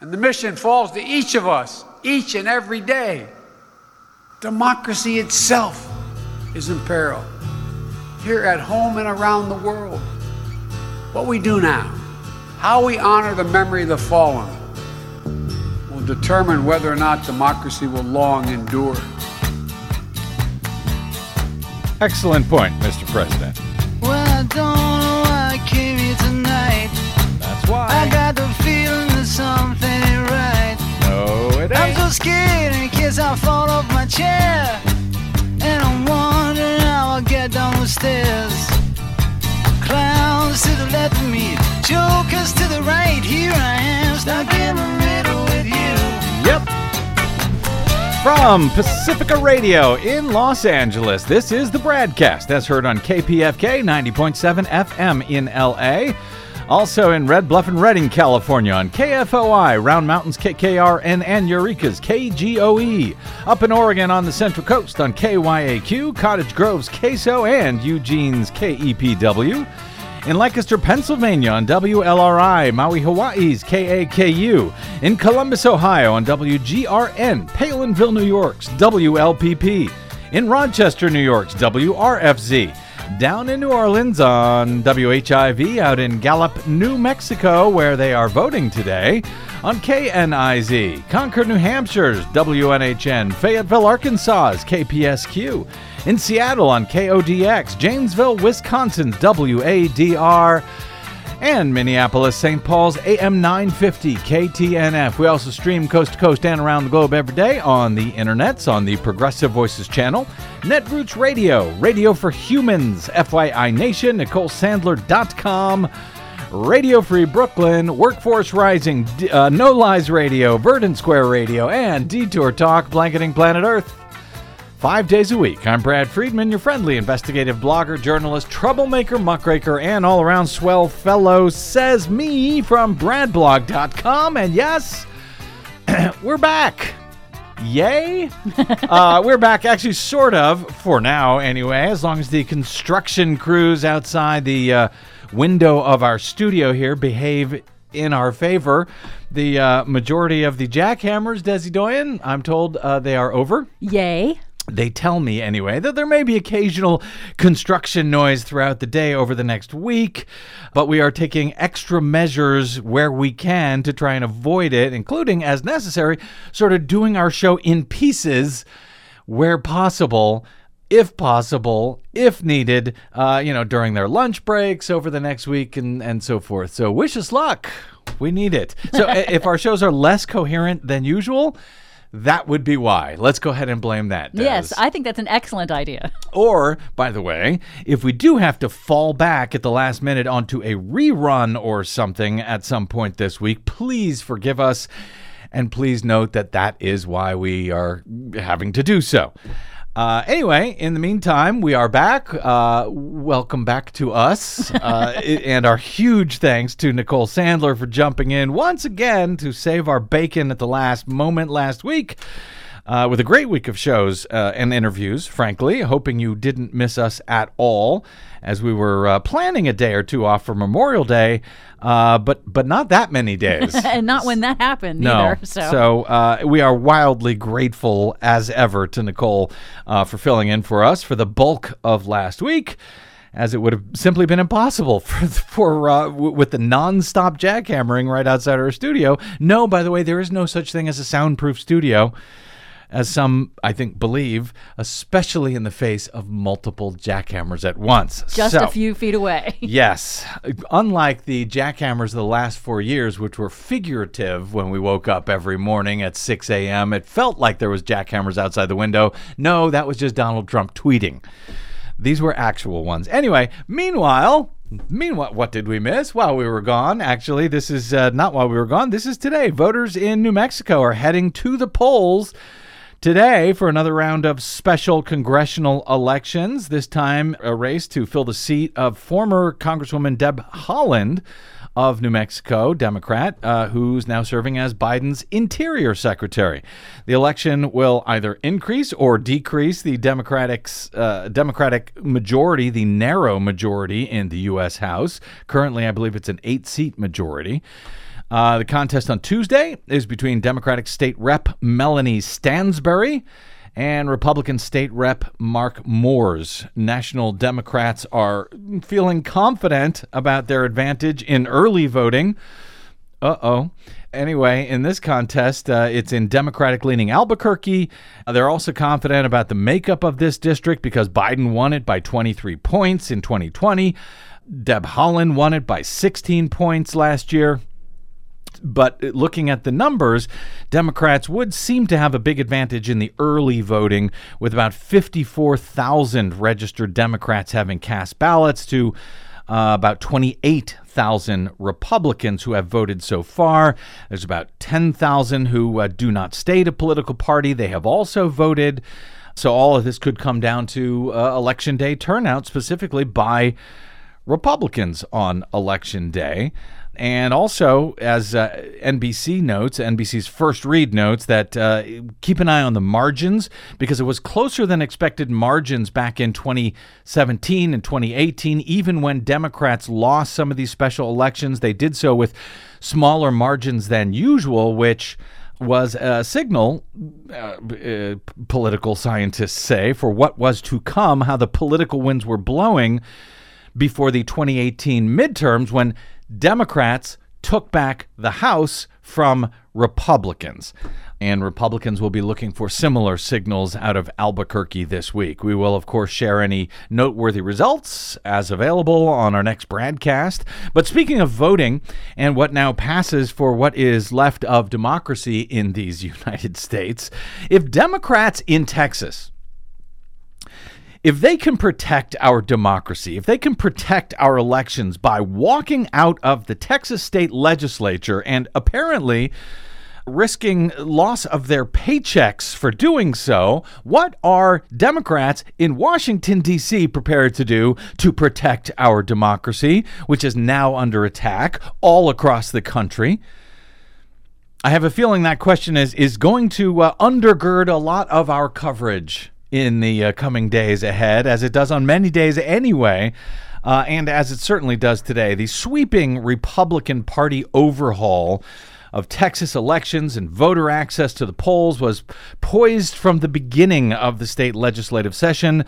And the mission falls to each of us, each and every day. Democracy itself is in peril, here at home and around the world. What we do now, how we honor the memory of the fallen, will determine whether or not democracy will long endure. Excellent point, Mr. President. Well, I don't know why I came here tonight. That's I why. Something ain't right. No, it ain't. I'm so scared in case I fall off my chair. And I'm wondering how I'll get down the stairs. Clowns to the left of me, jokers to the right. Here I am, stuck in the middle with you. Yep. From Pacifica Radio in Los Angeles, this is the BradCast as heard on KPFK 90.7 FM in LA. Also in Red Bluff and Redding, California on KFOI, Round Mountains KKRN, and Eureka's KGOE. Up in Oregon on the Central Coast on KYAQ, Cottage Grove's KSO, and Eugene's KEPW. In Lancaster, Pennsylvania on WLRI, Maui, Hawaii's KAKU. In Columbus, Ohio on WGRN, Palenville, New York's WLPP. In Rochester, New York's WRFZ. Down in New Orleans on WHIV, out in Gallup, New Mexico, where they are voting today, on KNIZ, Concord, New Hampshire's WNHN, Fayetteville, Arkansas's KPSQ, in Seattle on KODX, Janesville, Wisconsin's WADR, and Minneapolis, St. Paul's AM 950 KTNF. We also stream coast to coast and around the globe every day on the internets on the Progressive Voices channel, Netroots Radio, Radio for Humans, FYI Nation, NicoleSandler.com. Radio Free Brooklyn, Workforce Rising, uh, No Lies Radio, Verdant Square Radio, and Detour Talk, blanketing planet Earth. Five days a week. I'm Brad Friedman, your friendly investigative blogger, journalist, troublemaker, muckraker, and all around swell fellow, says me from BradBlog.com. And yes, we're back. Yay! uh, we're back, actually, sort of, for now anyway, as long as the construction crews outside the uh, window of our studio here behave in our favor. The uh, majority of the jackhammers, Desi Doyen, I'm told uh, they are over. Yay. They tell me, anyway, that there may be occasional construction noise throughout the day over the next week, but we are taking extra measures where we can to try and avoid it, including, as necessary, sort of doing our show in pieces where possible. If possible, if needed, uh, you know, during their lunch breaks over the next week and, and so forth. So, wish us luck. We need it. So, if our shows are less coherent than usual, that would be why. Let's go ahead and blame that. Des. Yes, I think that's an excellent idea. Or, by the way, if we do have to fall back at the last minute onto a rerun or something at some point this week, please forgive us. And please note that that is why we are having to do so. Uh, anyway, in the meantime, we are back. Uh, welcome back to us. Uh, and our huge thanks to Nicole Sandler for jumping in once again to save our bacon at the last moment last week uh, with a great week of shows uh, and interviews, frankly. Hoping you didn't miss us at all as we were uh, planning a day or two off for Memorial Day, uh, but but not that many days. and not when that happened No. either. So, uh, we are wildly grateful as ever to Nicole uh, for filling in for us for the bulk of last week. As it would have simply been impossible for, for uh, w- with the nonstop jackhammering right outside our studio. No, by the way, there is no such thing as a soundproof studio, as some I think believe, especially in the face of multiple jackhammers at once. just So- a few feet away. Yes. Unlike the jackhammers of the last four years, which were figurative when we woke up every morning at 6 a.m., it felt like there was jackhammers outside the window. No, that was just Donald Trump tweeting. These were actual ones. Anyway, meanwhile, meanwhile, what did we miss while we were gone? Actually, this is uh, not while we were gone. This is today. Voters in New Mexico are heading to the polls Today, for another round of special congressional elections, this time a race to fill the seat of former Congresswoman Deb Haaland of New Mexico, Democrat, uh, who's now serving as Biden's Interior Secretary. The election will either increase or decrease the Democratic's uh, Democratic majority, the narrow majority in the U.S. House. Currently, I believe it's an eight-seat majority. Uh, the contest on Tuesday is between Democratic State Rep Melanie Stansbury and Republican State Rep Mark Moores. National Democrats are feeling confident about their advantage in early voting. Uh oh. Anyway, in this contest, uh, it's in Democratic leaning Albuquerque. Uh, they're also confident about the makeup of this district because Biden won it by 23 points in 2020. Deb Haaland won it by 16 points last year. But looking at the numbers, Democrats would seem to have a big advantage in the early voting, with about 54,000 registered Democrats having cast ballots to uh, about 28,000 Republicans who have voted so far. There's about 10,000 who uh, do not state a political party. They have also voted. So all of this could come down to uh, election day turnout, specifically by Republicans on election day. And also, as uh, NBC notes, NBC's first read notes that uh, keep an eye on the margins because it was closer than expected margins back in 2017 and 2018. Even when Democrats lost some of these special elections, they did so with smaller margins than usual, which was a signal, uh, uh, political scientists say, for what was to come, how the political winds were blowing before the 2018 midterms when Democrats took back the House from Republicans. And Republicans will be looking for similar signals out of Albuquerque this week. We will, of course, share any noteworthy results as available on our next broadcast. But speaking of voting and what now passes for what is left of democracy in these United States, if Democrats in Texas if they can protect our democracy, if they can protect our elections by walking out of the Texas state legislature and apparently risking loss of their paychecks for doing so, what are Democrats in Washington, D.C. prepared to do to protect our democracy, which is now under attack all across the country? I have a feeling that question is, is going to uh, undergird a lot of our coverage in the uh, coming days ahead, as it does on many days anyway. Uh, and as it certainly does today, the sweeping Republican Party overhaul of Texas elections and voter access to the polls was poised from the beginning of the state legislative session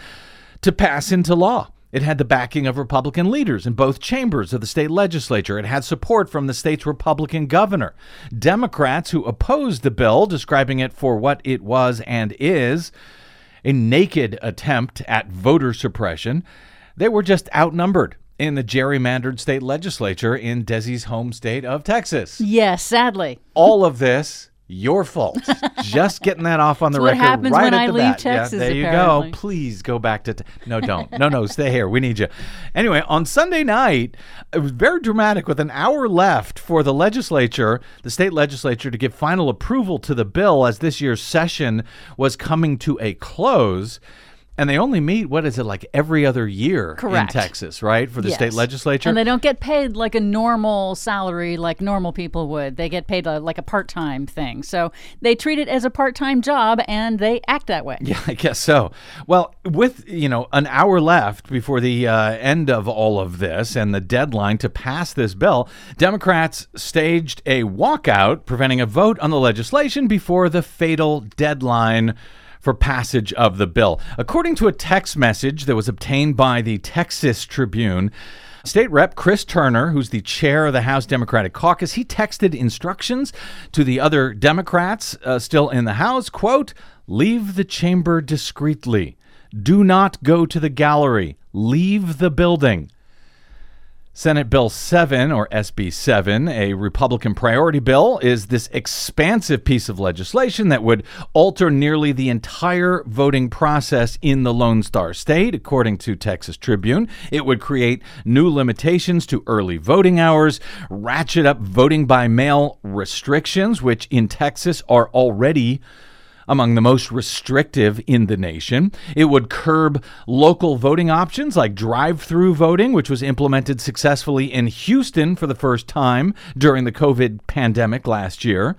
to pass into law. It had the backing of Republican leaders in both chambers of the state legislature. It had support from the state's Republican governor. Democrats who opposed the bill, describing it for what it was and is, a naked attempt at voter suppression. They were just outnumbered in the gerrymandered state legislature in Desi's home state of Texas. Yes, sadly. All of this your fault. Just getting that off on the That's what record happens right when at I the leave bat. Texas, yeah, there you apparently. go. Please go back to. Te- no, don't. No, no, stay here. We need you. Anyway, on Sunday night, it was very dramatic. With an hour left for the legislature, the state legislature, to give final approval to the bill as this year's session was coming to a close. And they only meet, what is it, like every other year Correct. in Texas, right? For the state legislature. And they don't get paid like a normal salary like normal people would. They get paid uh, like a part time thing. So they treat it as a part time job and they act that way. Yeah, I guess so. Well, with you know an hour left before the uh, end of all of this and the deadline to pass this bill, Democrats staged a walkout, preventing a vote on the legislation before the fatal deadline for passage of the bill. According to a text message that was obtained by the Texas Tribune. State Rep Chris Turner, who's the chair of the House Democratic Caucus, he texted instructions to the other Democrats uh, still in the House, quote, "Leave the chamber discreetly. Do not go to the gallery. Leave the building." Senate Bill 7, or SB 7, a Republican priority bill, is this expansive piece of legislation that would alter nearly the entire voting process in the Lone Star State, according to Texas Tribune. It would create new limitations to early voting hours, ratchet up voting by mail restrictions, which in Texas are already among the most restrictive in the nation. It would curb local voting options like drive through voting, which was implemented successfully in Houston for the first time during the COVID pandemic last year.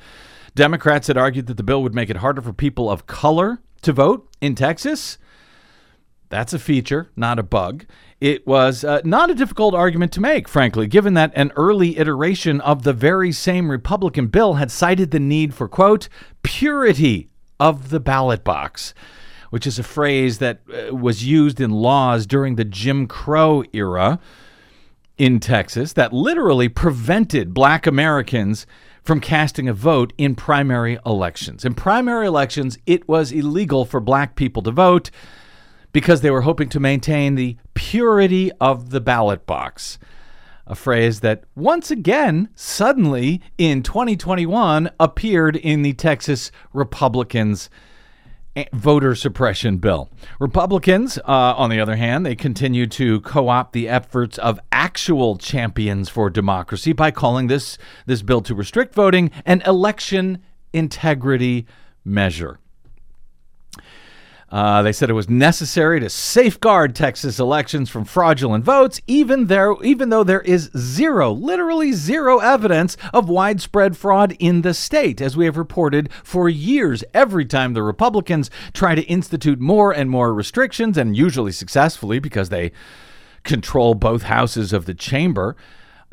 Democrats had argued that the bill would make it harder for people of color to vote in Texas. That's a feature, not a bug. It was uh, not a difficult argument to make, frankly, given that an early iteration of the very same Republican bill had cited the need for, quote, purity of the ballot box, which is a phrase that uh, was used in laws during the Jim Crow era in Texas that literally prevented black Americans from casting a vote in primary elections. In primary elections, it was illegal for black people to vote because they were hoping to maintain the purity of the ballot box. A phrase that once again, suddenly in 2021, appeared in the Texas Republicans' voter suppression bill. Republicans, uh, on the other hand, they continue to co-opt the efforts of actual champions for democracy by calling this this bill to restrict voting an election integrity measure. Uh, they said it was necessary to safeguard Texas elections from fraudulent votes, even there, even though there is zero, literally zero evidence of widespread fraud in the state, as we have reported for years. Every time the Republicans try to institute more and more restrictions, and usually successfully because they control both houses of the chamber.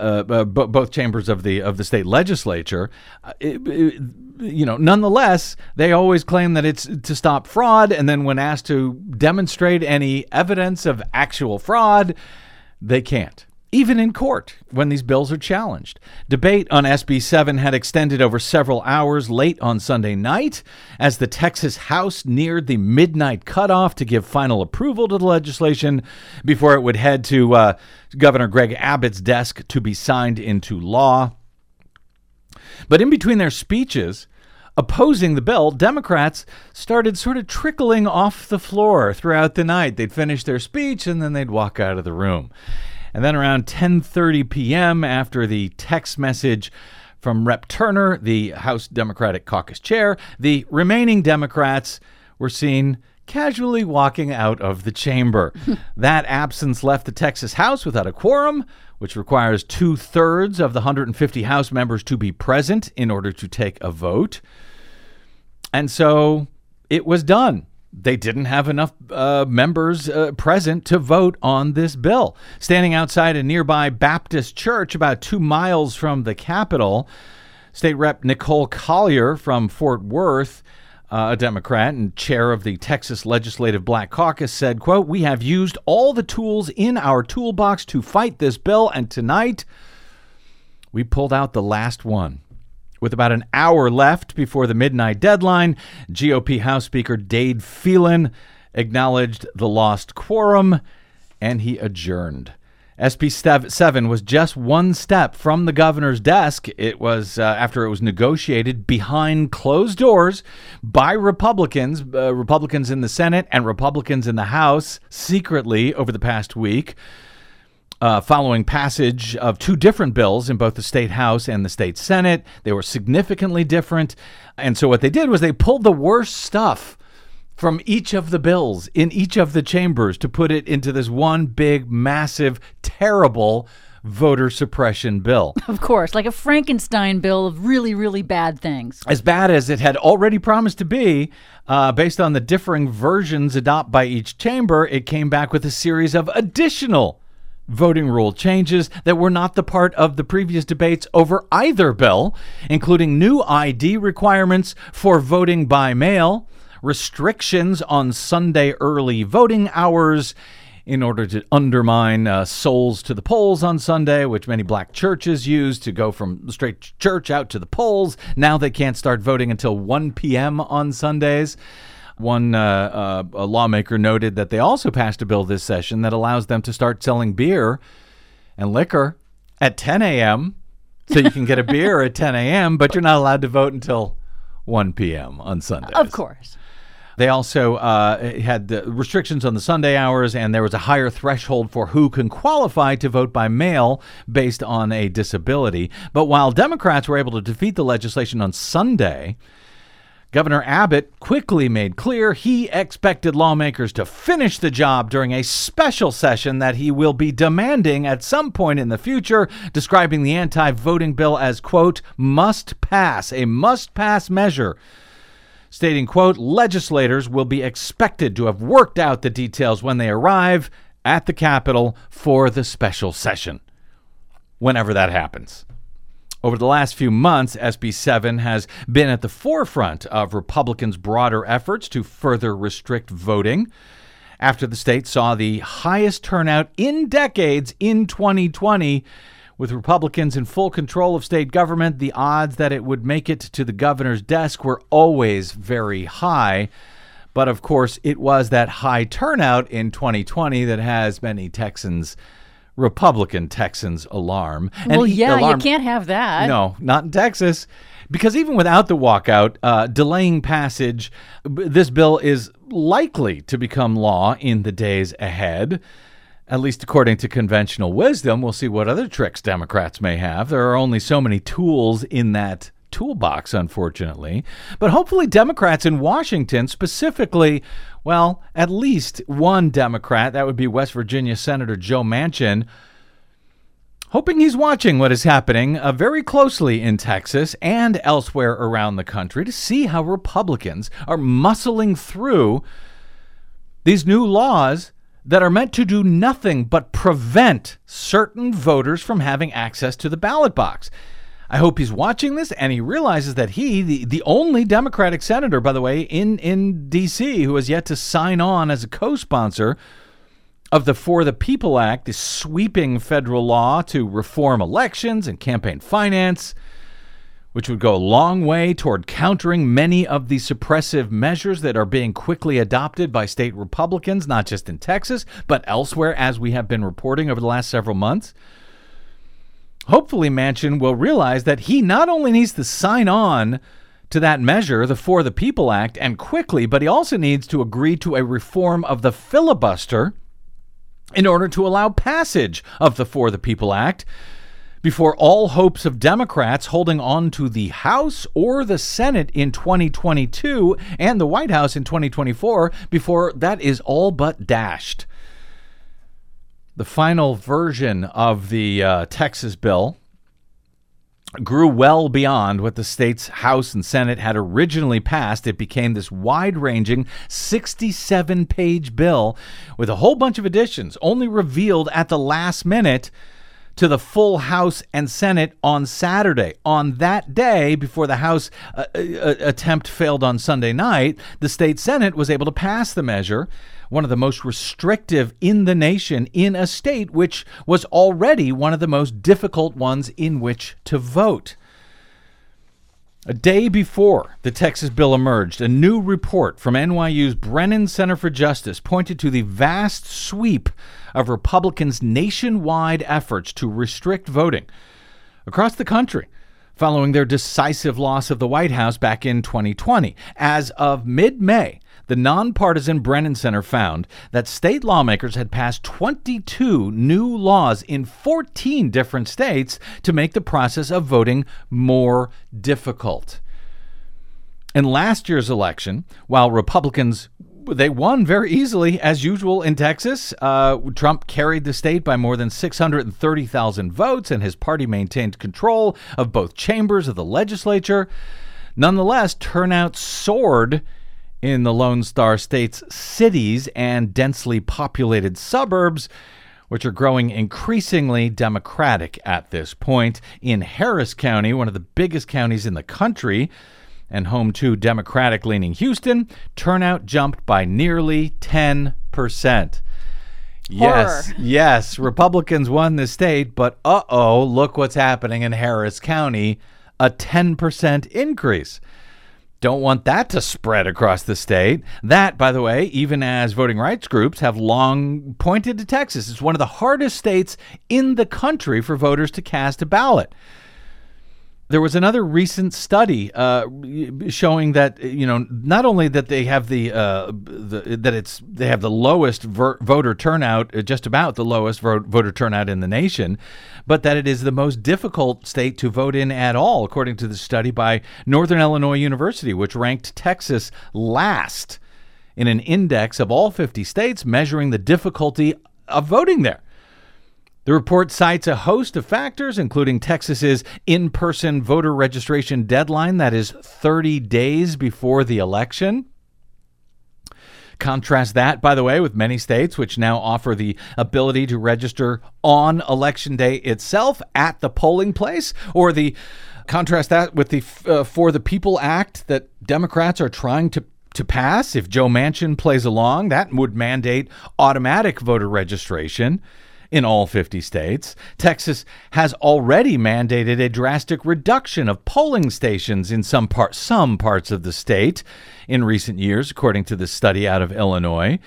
Uh, uh, both chambers of the of the state legislature, uh, it, it, you know, nonetheless, they always claim that it's to stop fraud, and then when asked to demonstrate any evidence of actual fraud, they can't. Even in court, when these bills are challenged. Debate on SB 7 had extended over several hours late on Sunday night as the Texas House neared the midnight cutoff to give final approval to the legislation before it would head to uh, Governor Greg Abbott's desk to be signed into law. But in between their speeches, opposing the bill, Democrats started sort of trickling off the floor throughout the night. They'd finish their speech and then they'd walk out of the room. And then around 10:30 p.m. after the text message from Rep Turner, the House Democratic Caucus chair, the remaining Democrats were seen casually walking out of the chamber. that absence left the Texas House without a quorum, which requires two thirds of the 150 House members to be present in order to take a vote. And so it was done. They didn't have enough uh, members uh, present to vote on this bill. Standing outside a nearby Baptist church about two miles from the Capitol, State Rep Nicole Collier from Fort Worth uh, a Democrat and chair of the Texas Legislative Black Caucus, said, quote, We have used all the tools in our toolbox to fight this bill, and tonight we pulled out the last one. With about an hour left before the midnight deadline, GOP House Speaker Dade Phelan acknowledged the lost quorum and he adjourned. SB 7 was just one step from the governor's desk. It was uh, after it was negotiated behind closed doors by Republicans, uh, Republicans in the Senate and Republicans in the House, secretly over the past week. Uh, following passage of two different bills in both the state house and the state senate. They were significantly different. And so what they did was they pulled the worst stuff from each of the bills in each of the chambers to put it into this one big, massive, terrible voter suppression bill. Of course, like a Frankenstein bill of really, really bad things. As bad as it had already promised to be, uh, based on the differing versions adopted by each chamber, it came back with a series of additional voting rule changes that were not the part of the previous debates over either bill, including new ID requirements for voting by mail restrictions on Sunday early voting hours in order to undermine uh, souls to the polls on Sunday, which many black churches use to go from straight church out to the polls. Now they can't start voting until 1 p.m. on Sundays. One uh, uh, lawmaker noted that they also passed a bill this session that allows them to start selling beer and liquor at 10 a.m. So you can get a beer at 10 a.m., but you're not allowed to vote until 1 p.m. on Sundays. Of course. They also uh, had the restrictions on the Sunday hours, and there was a higher threshold for who can qualify to vote by mail based on a disability. But while Democrats were able to defeat the legislation on Sunday, Governor Abbott quickly made clear he expected lawmakers to finish the job during a special session that he will be demanding at some point in the future, describing the anti voting bill as, quote, must pass, a must pass measure stating, quote, legislators will be expected to have worked out the details when they arrive at the Capitol for the special session, whenever that happens. Over the last few months, SB 7 has been at the forefront of Republicans' broader efforts to further restrict voting. After the state saw the highest turnout in decades in 2020, with Republicans in full control of state government, the odds that it would make it to the governor's desk were always very high. But of course, it was that high turnout in 2020 that has many Texans, Republican Texans, alarm. well, e- yeah, alarm- you can't have that. no, not in Texas. Because even without the walkout, uh, delaying passage, this bill is likely to become law in the days ahead. At least according to conventional wisdom. We'll see what other tricks Democrats may have. There are only so many tools in that toolbox, unfortunately. But hopefully, Democrats in Washington, specifically, well, at least one Democrat, that would be West Virginia Senator Joe Manchin, hoping he's watching what is happening uh, very closely in Texas and elsewhere around the country to see how Republicans are muscling through these new laws that are meant to do nothing but prevent certain voters from having access to the ballot box. I hope he's watching this and he realizes that he, the, the only Democratic senator, by the way, in, in D.C., who has yet to sign on as a co sponsor of the For the People Act, this sweeping federal law to reform elections and campaign finance, which would go a long way toward countering many of the suppressive measures that are being quickly adopted by state Republicans, not just in Texas, but elsewhere, as we have been reporting over the last several months. Hopefully, Manchin will realize that he not only needs to sign on to that measure, the For the People Act, and quickly, but he also needs to agree to a reform of the filibuster in order to allow passage of the For the People Act before all hopes of Democrats holding on to the House or the Senate in 2022 and the White House in 2024 before that is all but dashed. The final version of the uh, Texas bill grew well beyond what the state's House and Senate had originally passed. It became this wide ranging 67 page bill with a whole bunch of additions, only revealed at the last minute to the full House and Senate on Saturday. On that day, before the House uh, uh, attempt failed on Sunday night, the state Senate was able to pass the measure, one of the most restrictive in the nation, in a state which was already one of the most difficult ones in which to vote. A day before the Texas bill emerged, a new report from NYU's Brennan Center for Justice pointed to the vast sweep of Republicans' nationwide efforts to restrict voting across the country following their decisive loss of the White House back in 2020. As of mid May, the nonpartisan Brennan Center found that state lawmakers had passed 22 new laws in 14 different states to make the process of voting more difficult. In last year's election, while Republicans they won very easily, as usual in Texas. Uh, Trump carried the state by more than 630,000 votes, and his party maintained control of both chambers of the legislature. Nonetheless, turnout soared in the Lone Star State's cities and densely populated suburbs, which are growing increasingly Democratic at this point. In Harris County, one of the biggest counties in the country, and home to Democratic leaning Houston, turnout jumped by nearly 10%. Yes, Horror. yes, Republicans won the state, but uh oh, look what's happening in Harris County a 10% increase. Don't want that to spread across the state. That, by the way, even as voting rights groups have long pointed to Texas, it's one of the hardest states in the country for voters to cast a ballot. There was another recent study uh, showing that you know not only that they have the, uh, the that it's they have the lowest ver- voter turnout, uh, just about the lowest vo- voter turnout in the nation, but that it is the most difficult state to vote in at all, according to the study by Northern Illinois University, which ranked Texas last in an index of all 50 states measuring the difficulty of voting there. The report cites a host of factors, including Texas's in person voter registration deadline that is 30 days before the election. Contrast that, by the way, with many states which now offer the ability to register on election day itself at the polling place, or the contrast that with the uh, For the People Act that Democrats are trying to to pass. If Joe Manchin plays along, that would mandate automatic voter registration in all 50 states. Texas has already mandated a drastic reduction of polling stations in some part, some parts of the state in recent years, according to this study out of Illinois.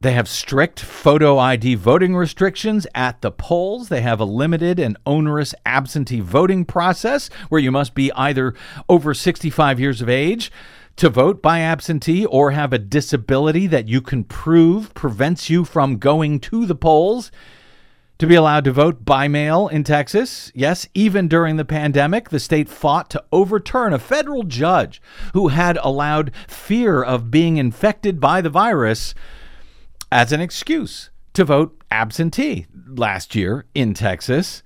They have strict photo ID voting restrictions at the polls. They have a limited and onerous absentee voting process where you must be either over 65 years of age to vote by absentee or have a disability that you can prove prevents you from going to the polls to be allowed to vote by mail in Texas. Yes, even during the pandemic, the state fought to overturn a federal judge who had allowed fear of being infected by the virus as an excuse to vote absentee last year in Texas.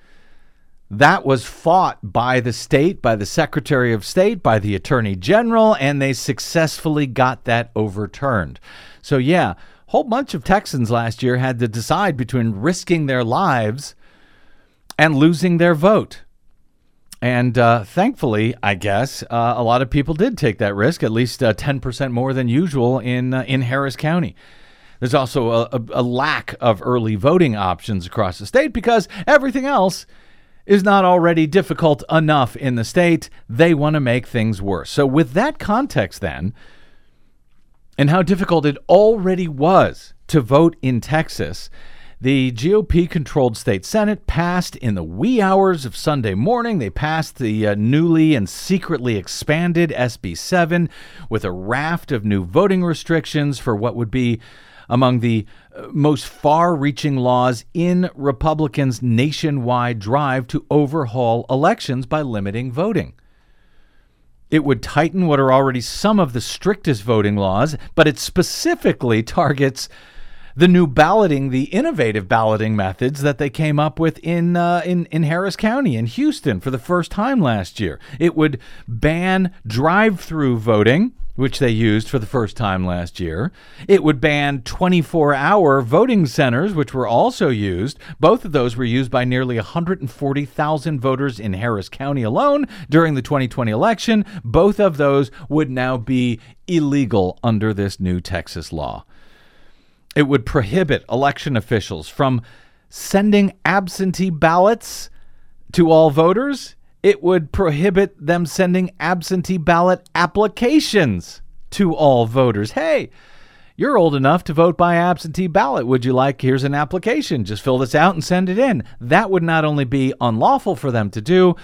That was fought by the state, by the Secretary of State, by the Attorney General, and they successfully got that overturned. So, yeah, whole bunch of Texans last year had to decide between risking their lives and losing their vote. And uh, thankfully, I guess, uh, a lot of people did take that risk, at least uh, 10% more than usual in, uh, in Harris County. There's also a, a, a lack of early voting options across the state because everything else is not already difficult enough in the state. They want to make things worse. So, with that context, then, and how difficult it already was to vote in Texas, the GOP controlled state Senate passed in the wee hours of Sunday morning. They passed the uh, newly and secretly expanded SB 7 with a raft of new voting restrictions for what would be among the uh, most far reaching laws in Republicans' nationwide drive to overhaul elections by limiting voting. It would tighten what are already some of the strictest voting laws, but it specifically targets the new balloting, the innovative balloting methods that they came up with in uh, in in Harris County in Houston for the first time last year. It would ban drive-through voting which they used for the first time last year. It would ban 24 hour voting centers, which were also used. Both of those were used by nearly 140,000 voters in Harris County alone during the 2020 election. Both of those would now be illegal under this new Texas law. It would prohibit election officials from sending absentee ballots to all voters it would prohibit them sending absentee ballot applications to all voters. Hey, you're old enough to vote by absentee ballot. Would you like, here's an application, just fill this out and send it in? That would not only be unlawful for them to do,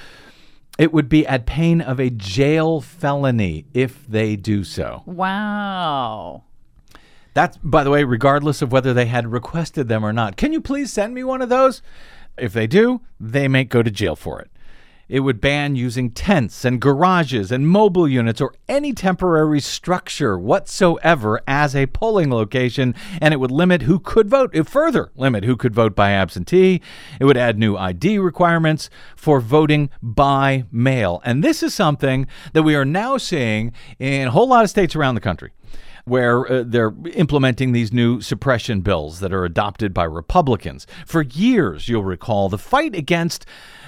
it would be at pain of a jail felony if they do so. Wow. That's, by the way, regardless of whether they had requested them or not. Can you please send me one of those? If they do, they may go to jail for it. It would ban using tents and garages and mobile units or any temporary structure whatsoever as a polling location, and it would limit who could vote, it further limit who could vote by absentee. It would add new ID requirements for voting by mail. And this is something that we are now seeing in a whole lot of states around the country where uh, they're implementing these new suppression bills that are adopted by Republicans. For years, you'll recall, the fight against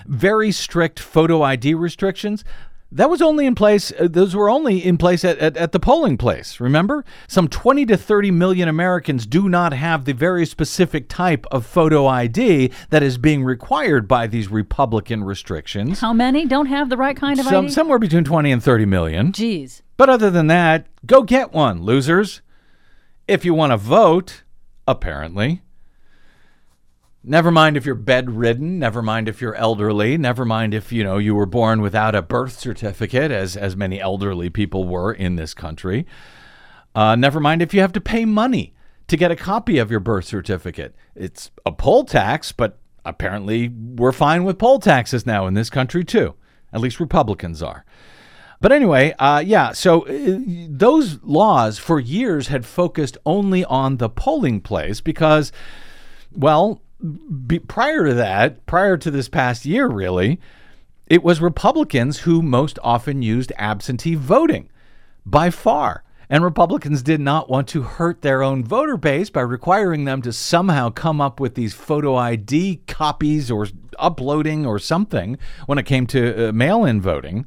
very strict photo ID restrictions. That was only in place, uh, those were only in place at, at, at, the polling place, remember? Some 20 to 30 million Americans do not have the very specific type of photo ID that is being required by these Republican restrictions. How many don't have the right kind of Some, ID? Somewhere between 20 and 30 million. Jeez. But other than that, go get one, losers. If you want to vote, apparently. Never mind if you're bedridden, never mind if you're elderly, never mind if, you know, you were born without a birth certificate as as many elderly people were in this country. Uh, never mind if you have to pay money to get a copy of your birth certificate. It's a poll tax, but apparently we're fine with poll taxes now in this country too. At least Republicans are. But anyway, uh, yeah, so uh, those laws for years had focused only on the polling place because, well, be, prior to that, prior to this past year, really, it was Republicans who most often used absentee voting by far. And Republicans did not want to hurt their own voter base by requiring them to somehow come up with these photo ID copies or uploading or something when it came to uh, mail in voting.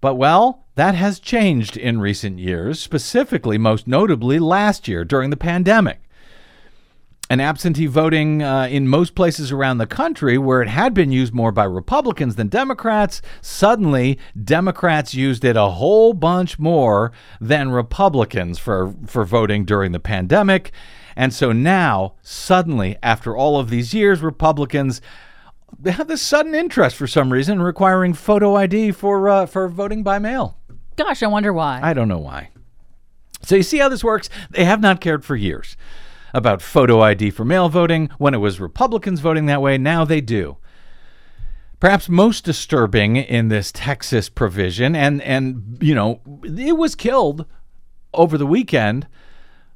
But well, that has changed in recent years, specifically, most notably last year during the pandemic and absentee voting uh, in most places around the country where it had been used more by Republicans than Democrats, suddenly Democrats used it a whole bunch more than Republicans for, for voting during the pandemic. And so now, suddenly, after all of these years, Republicans they have this sudden interest for some reason requiring photo ID for uh, for voting by mail. Gosh, I wonder why. I don't know why. So you see how this works? They have not cared for years about photo ID for mail voting when it was Republicans voting that way. Now they do. Perhaps most disturbing in this Texas provision, and and you know, it was killed over the weekend,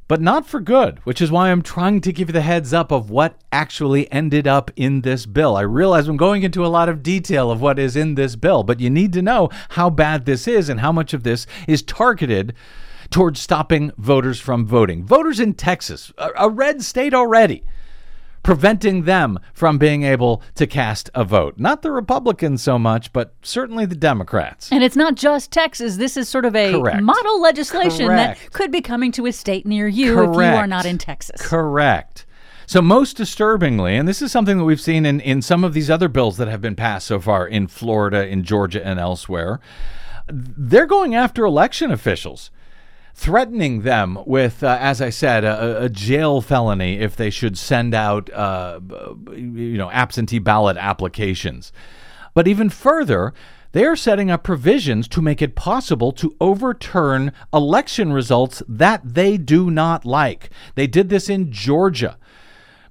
but not for good, which is why I'm trying to give you the heads up of what actually ended up in this bill. I realize I'm going into a lot of detail of what is in this bill, but you need to know how bad this is and how much of this is targeted towards stopping voters from voting. Voters in Texas, a, red state already, preventing them from being able to cast a vote. Not the Republicans so much, but certainly the Democrats. And it's not just Texas. This is sort of a Correct. model legislation Correct. that could be coming to a state near you if you are not in Texas. Correct. So, most disturbingly, and this is something that we've seen in, in some of these other bills that have been passed so far in Florida, in Georgia, and elsewhere, they're going after election officials, threatening them with, uh, as I said, a, a jail felony if they should send out, uh, you know, absentee ballot applications. But even further, they are setting up provisions to make it possible to overturn election results that they do not like. They did this in Georgia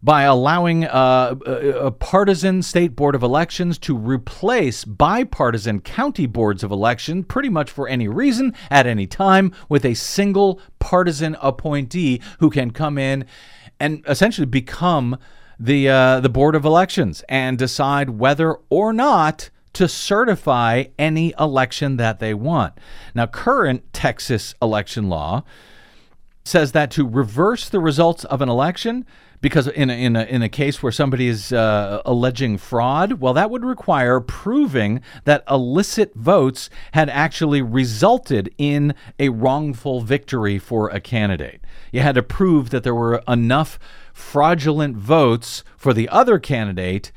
by allowing uh, a, partisan state board of elections to replace bipartisan county boards of election pretty much for any reason at any time with a single partisan appointee who can come in and essentially become the uh, the board of elections and decide whether or not to certify any election that they want. Now, current Texas election law says that to reverse the results of an election, because in a, in a, in a case where somebody is uh, alleging fraud, well, that would require proving that illicit votes had actually resulted in a wrongful victory for a candidate. You had to prove that there were enough fraudulent votes for the other candidate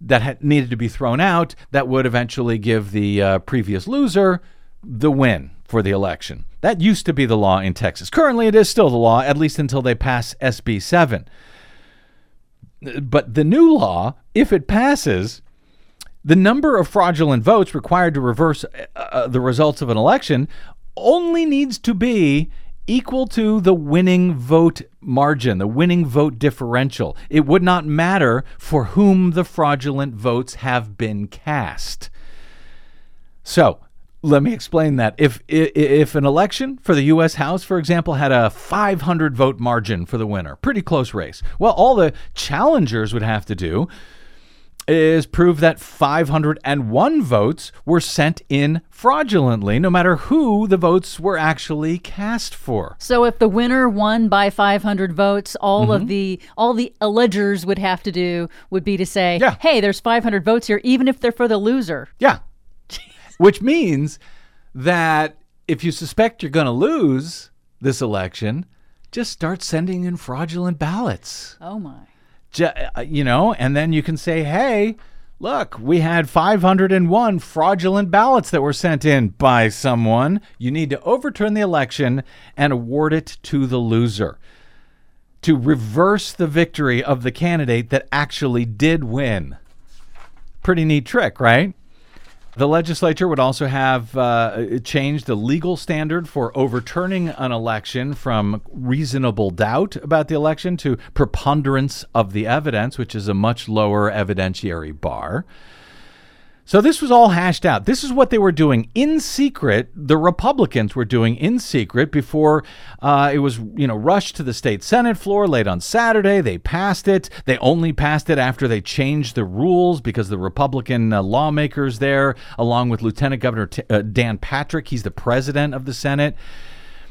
that had needed to be thrown out that would eventually give the uh, previous loser the win for the election. That used to be the law in Texas. Currently, it is still the law, at least until they pass SB 7. But the new law, if it passes, the number of fraudulent votes required to reverse uh, uh, the results of an election only needs to be equal to the winning vote margin, the winning vote differential. It would not matter for whom the fraudulent votes have been cast. So, let me explain that. If if an election for the U.S. House, for example, had a 500 vote margin for the winner, pretty close race, well, all the challengers would have to do is prove that 501 votes were sent in fraudulently, no matter who the votes were actually cast for. So if the winner won by 500 votes, all Mm-hmm. of the all the allegers would have to do would be to say, Yeah. "Hey, there's 500 votes here, even if they're for the loser." Yeah. Which means that if you suspect you're going to lose this election, just start sending in fraudulent ballots. Oh my! Ju- uh, you know, and then you can say, hey, look, we had 501 fraudulent ballots that were sent in by someone. You need to overturn the election and award it to the loser to reverse the victory of the candidate that actually did win. Pretty neat trick, right? The legislature would also have uh, changed the legal standard for overturning an election from reasonable doubt about the election to preponderance of the evidence, which is a much lower evidentiary bar. So this was all hashed out. This is what they were doing in secret. The Republicans were doing in secret before uh, it was, you know, rushed to the state senate floor late on Saturday. They passed it. They only passed it after they changed the rules because the Republican uh, lawmakers there, along with Lieutenant Governor T- uh, Dan Patrick, he's the president of the Senate.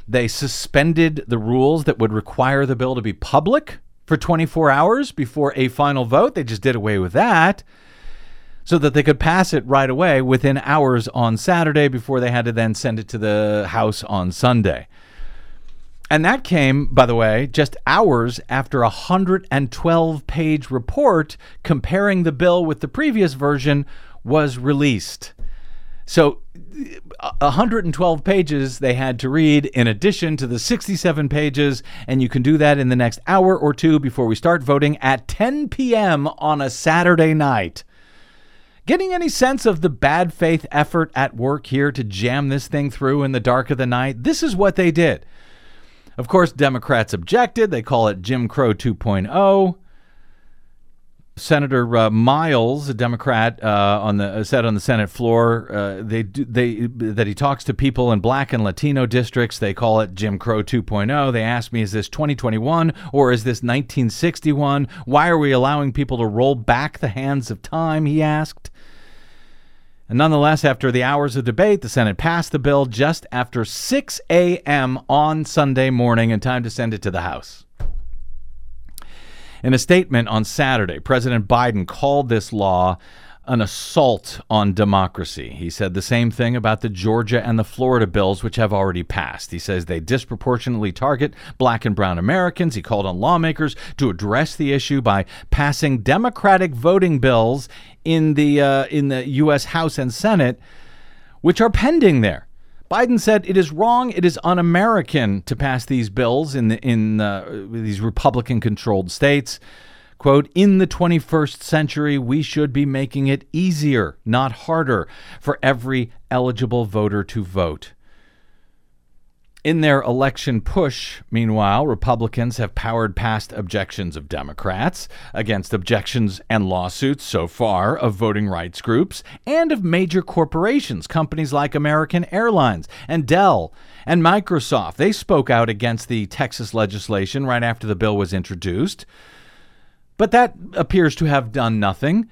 They suspended the rules that would require the bill to be public for 24 hours before a final vote. They just did away with that so that they could pass it right away within hours on Saturday before they had to then send it to the House on Sunday. And that came, by the way, just hours after a 112 page report comparing the bill with the previous version was released. So, 112 pages they had to read in addition to the 67 pages, and you can do that in the next hour or two before we start voting at 10 p.m. on a Saturday night. Getting any sense of the bad faith effort at work here to jam this thing through in the dark of the night? This is what they did. Of course, Democrats objected. They call it Jim Crow 2.0. Senator uh, Miles, a Democrat, uh, on the uh, said on the Senate floor, uh, they they that he talks to people in Black and Latino districts. They call it Jim Crow 2.0. They asked me, "Is this 2021 or is this 1961? Why are we allowing people to roll back the hands of time?" He asked. And nonetheless, after the hours of debate, the Senate passed the bill just after 6 a.m. on Sunday morning in time to send it to the House. In a statement on Saturday, President Biden called this law an assault on democracy. He said the same thing about the Georgia and the Florida bills, which have already passed. He says they disproportionately target black and brown Americans. He called on lawmakers to address the issue by passing Democratic voting bills in the uh, in the U.S. House and Senate, which are pending there. Biden said it is wrong, it is un-American to pass these bills in the, in these Republican-controlled states. Quote, in the 21st century, we should be making it easier, not harder, for every eligible voter to vote. In their election push, meanwhile, Republicans have powered past objections of Democrats against objections and lawsuits so far of voting rights groups and of major corporations, companies like American Airlines and Dell and Microsoft. They spoke out against the Texas legislation right after the bill was introduced. But that appears to have done nothing.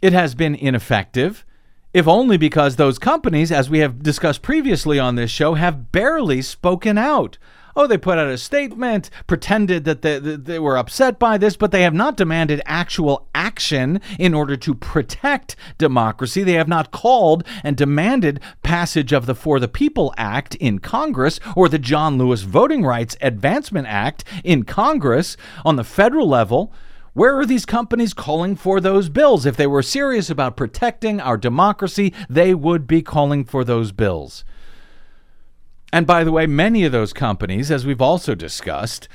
It has been ineffective if only because those companies, as we have discussed previously on this show, have barely spoken out. Oh, they put out a statement, pretended that they, they, were upset by this, but they have not demanded actual action in order to protect democracy. They have not called and demanded passage of the For the People Act in Congress or the John Lewis Voting Rights Advancement Act in Congress on the federal level. Where are these companies calling for those bills? If they were serious about protecting our democracy, they would be calling for those bills. And by the way, many of those companies, as we've also discussed,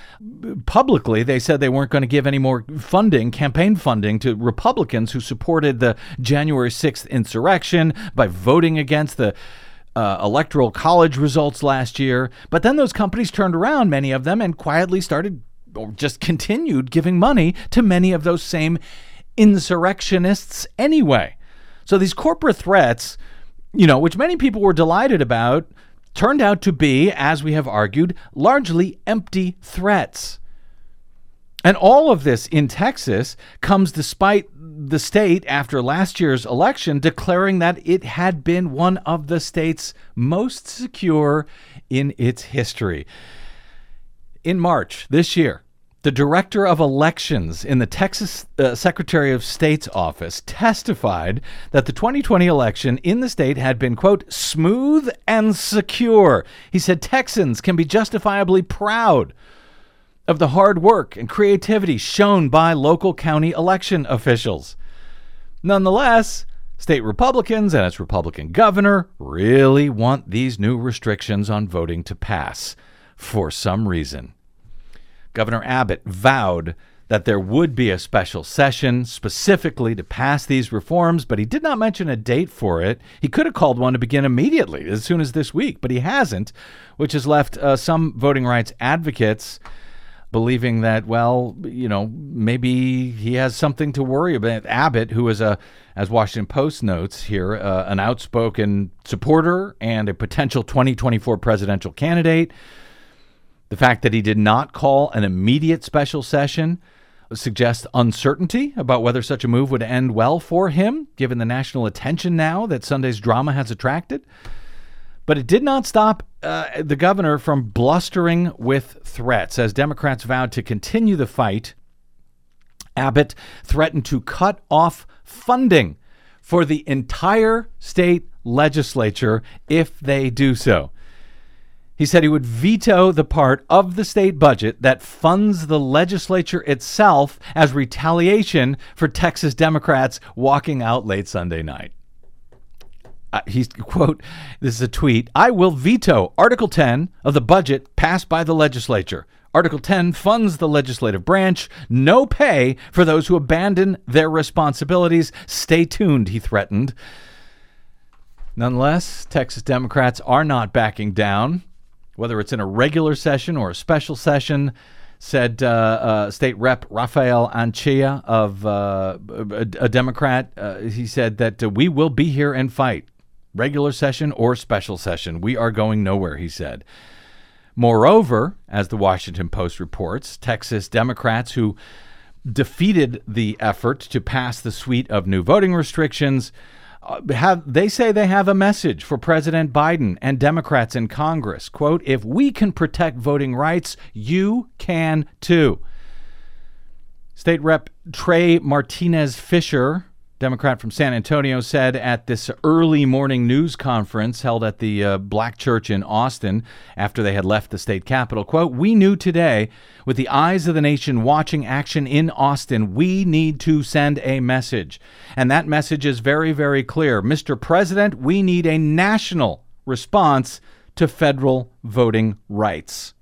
publicly they said they weren't going to give any more funding, campaign funding, to Republicans who supported the January 6th insurrection by voting against the uh, electoral college results last year. But then those companies turned around, many of them, and quietly started or just continued giving money to many of those same insurrectionists anyway. So these corporate threats, you know, which many people were delighted about, turned out to be, as we have argued, largely empty threats. And all of this in Texas comes despite the state, after last year's election, declaring that it had been one of the state's most secure in its history. In March this year, the director of elections in the Texas uh, Secretary of State's office testified that the 2020 election in the state had been, quote, smooth and secure. He said Texans can be justifiably proud of the hard work and creativity shown by local county election officials. Nonetheless, state Republicans and its Republican governor really want these new restrictions on voting to pass for some reason. Governor Abbott vowed that there would be a special session specifically to pass these reforms, but he did not mention a date for it. He could have called one to begin immediately, as soon as this week, but he hasn't, which has left uh, some voting rights advocates believing that, well, you know, maybe he has something to worry about. Abbott, who is a, as Washington Post notes here, uh, an outspoken supporter and a potential 2024 presidential candidate. The fact that he did not call an immediate special session suggests uncertainty about whether such a move would end well for him, given the national attention now that Sunday's drama has attracted. But it did not stop uh, the governor from blustering with threats. As Democrats vowed to continue the fight, Abbott threatened to cut off funding for the entire state legislature if they do so. He said he would veto the part of the state budget that funds the legislature itself as retaliation for Texas Democrats walking out late Sunday night. Uh, he's quote this is a tweet i will veto article 10 of the budget passed by the legislature. Article 10 funds the legislative branch. No pay for those who abandon their responsibilities. Stay tuned he threatened. Nonetheless texas democrats are not backing down whether it's in a regular session or a special session said uh, uh, State Rep Rafael Anchia of uh, a, a, Democrat. Uh, he said that uh, we will be here and fight regular session or special session. We are going nowhere, he said. Moreover, as the Washington Post reports, Texas Democrats who defeated the effort to pass the suite of new voting restrictions Uh, have they say they have a message for President Biden and Democrats in Congress. Quote, if we can protect voting rights, you can too. State Rep Trey Martinez Fischer Democrat from San Antonio said at this early morning news conference held at the uh, Black Church in Austin after they had left the state capitol, quote, "We knew today, with the eyes of the nation watching action in Austin, we need to send a message. And that message is very very clear. Mr. President, we need a national response to federal voting rights."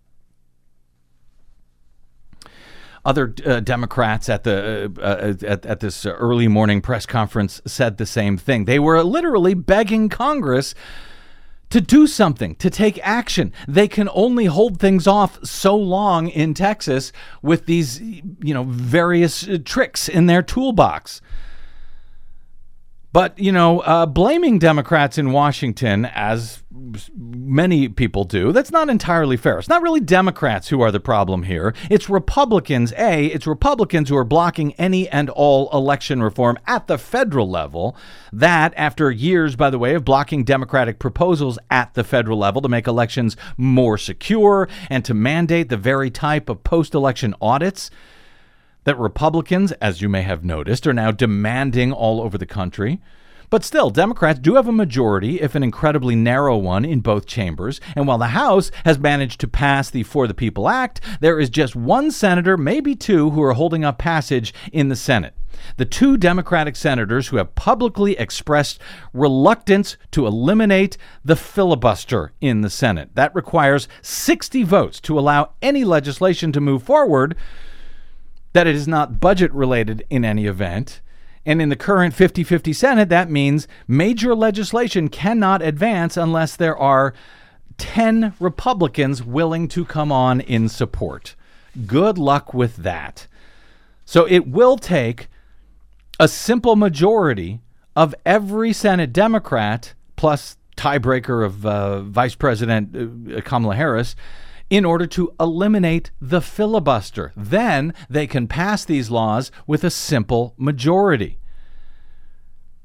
Other uh, Democrats at the uh, uh at, at this early morning press conference said the same thing. They were literally begging Congress to do something, to take action. They can only hold things off so long in Texas with these, you know, various uh, tricks in their toolbox. But, you know, uh, blaming Democrats in Washington, as many people do, that's not entirely fair. It's not really Democrats who are the problem here. It's Republicans. A, it's Republicans who are blocking any and all election reform at the federal level. That, after years, by the way, of blocking Democratic proposals at the federal level to make elections more secure and to mandate the very type of post election audits that Republicans, as you may have noticed, are now demanding all over the country. But still, Democrats do have a majority, if an incredibly narrow one, in both chambers. And while the House has managed to pass the For the People Act, there is just one senator, maybe two, who are holding up passage in the Senate. The two Democratic senators who have publicly expressed reluctance to eliminate the filibuster in the Senate. That requires 60 votes to allow any legislation to move forward that it is not budget related in any event. And in the current 50 50 Senate, that means major legislation cannot advance unless there are 10 Republicans willing to come on in support. Good luck with that. So it will take a simple majority of every Senate Democrat plus tiebreaker of uh, Vice President uh, Kamala Harris in order to eliminate the filibuster. Then they can pass these laws with a simple majority.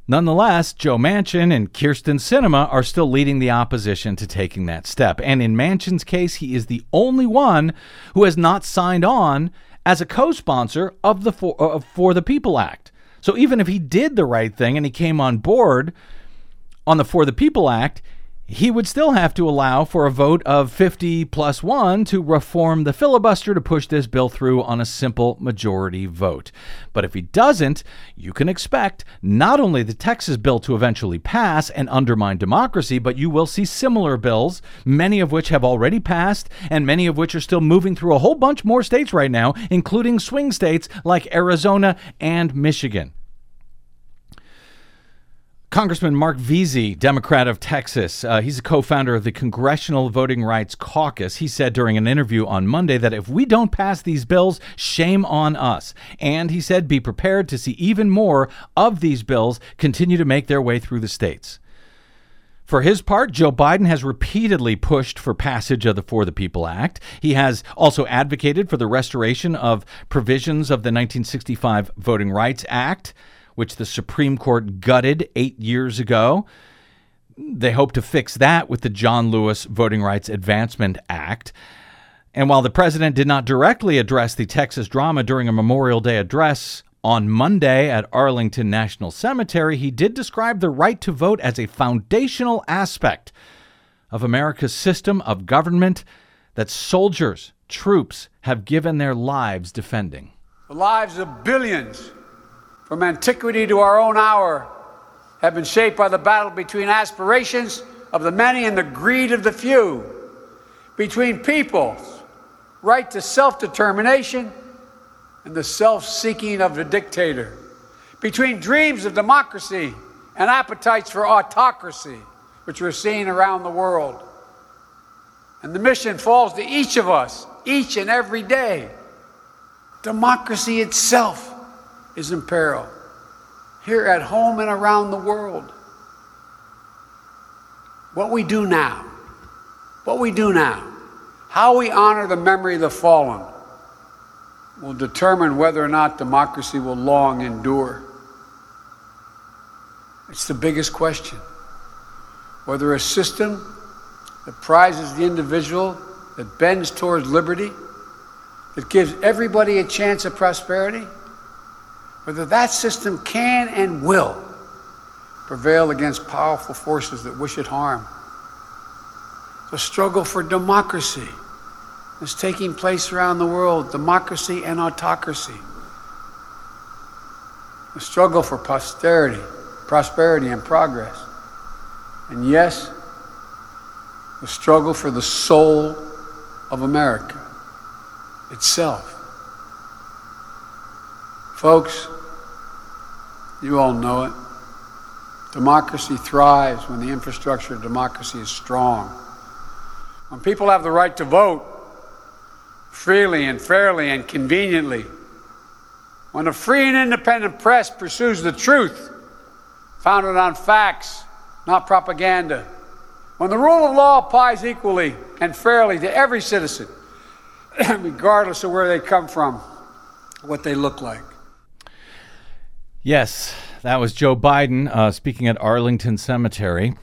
Nonetheless, Joe Manchin and Kyrsten Sinema are still leading the opposition to taking that step. And in Manchin's case, he is the only one who has not signed on as a co sponsor of the For, uh, For the People Act. So even if he did the right thing and he came on board on the For the People Act, he would still have to allow for a vote of 50 plus one to reform the filibuster to push this bill through on a simple majority vote. But if he doesn't, you can expect not only the Texas bill to eventually pass and undermine democracy, but you will see similar bills, many of which have already passed and many of which are still moving through a whole bunch more states right now, including swing states like Arizona and Michigan. Congressman Marc Veasey, Democrat of Texas, uh, he's a co founder of the Congressional Voting Rights Caucus. He said during an interview on Monday that if we don't pass these bills, shame on us. And he said be prepared to see even more of these bills continue to make their way through the states. For his part, Joe Biden has repeatedly pushed for passage of the For the People Act. He has also advocated for the restoration of provisions of the 1965 Voting Rights Act, which the Supreme Court gutted eight years ago. They hope to fix that with the John Lewis Voting Rights Advancement Act. And while the president did not directly address the Texas drama during a Memorial Day address on Monday at Arlington National Cemetery, he did describe the right to vote as a foundational aspect of America's system of government that soldiers, troops have given their lives defending. The lives of billions, from antiquity to our own hour, have been shaped by the battle between aspirations of the many and the greed of the few, between people's right to self determination and the self seeking of the dictator, between dreams of democracy and appetites for autocracy, which we're seeing around the world. And the mission falls to each of us, each and every day. Democracy itself is in peril, here at home and around the world. What we do now, what we do now, how we honor the memory of the fallen will determine whether or not democracy will long endure. It's the biggest question. Whether a system that prizes the individual, that bends towards liberty, that gives everybody a chance of prosperity, whether that system can and will prevail against powerful forces that wish it harm. The struggle for democracy is taking place around the world democracy and autocracy. The struggle for posterity, prosperity, and progress. And yes, the struggle for the soul of America itself. Folks, you all know it. Democracy thrives when the infrastructure of democracy is strong. When people have the right to vote, freely and fairly and conveniently. When a free and independent press pursues the truth, founded on facts, not propaganda. When the rule of law applies equally and fairly to every citizen, regardless of where they come from, what they look like. Yes, that was Joe Biden uh, speaking at Arlington Cemetery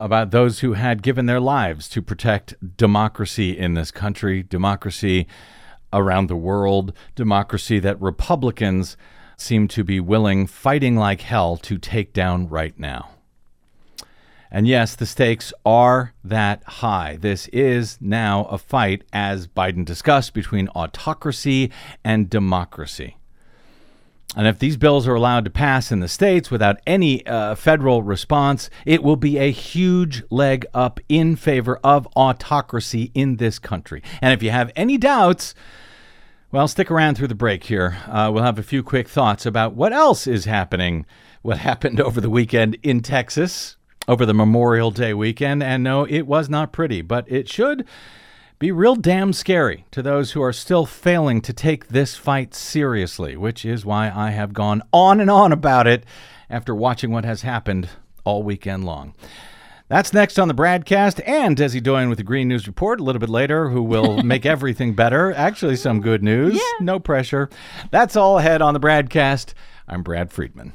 about those who had given their lives to protect democracy in this country, democracy around the world, democracy that Republicans seem to be willing, fighting like hell, to take down right now. And yes, the stakes are that high. This is now a fight, as Biden discussed, between autocracy and democracy. And if these bills are allowed to pass in the states without any uh, federal response, it will be a huge leg up in favor of autocracy in this country. And if you have any doubts, well, stick around through the break here. Uh, we'll have a few quick thoughts about what else is happening, what happened over the weekend in Texas, over the Memorial Day weekend. And no, it was not pretty, but it should be real damn scary to those who are still failing to take this fight seriously, which is why I have gone on and on about it after watching what has happened all weekend long. That's next on the BradCast, and Desi Doyen with the Green News Report a little bit later, who will make everything better. Actually, some good news. Yeah. No pressure. That's all ahead on the BradCast. I'm Brad Friedman.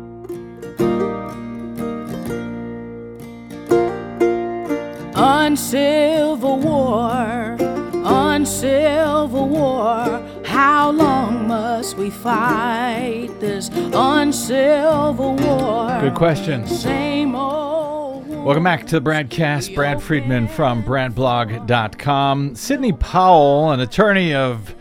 On Civil War, on Civil War, How long must we fight this uncivil war? Good questions. Same old. Welcome back to the BradCast. Brad Friedman from BradBlog.com. Sidney Powell, an attorney of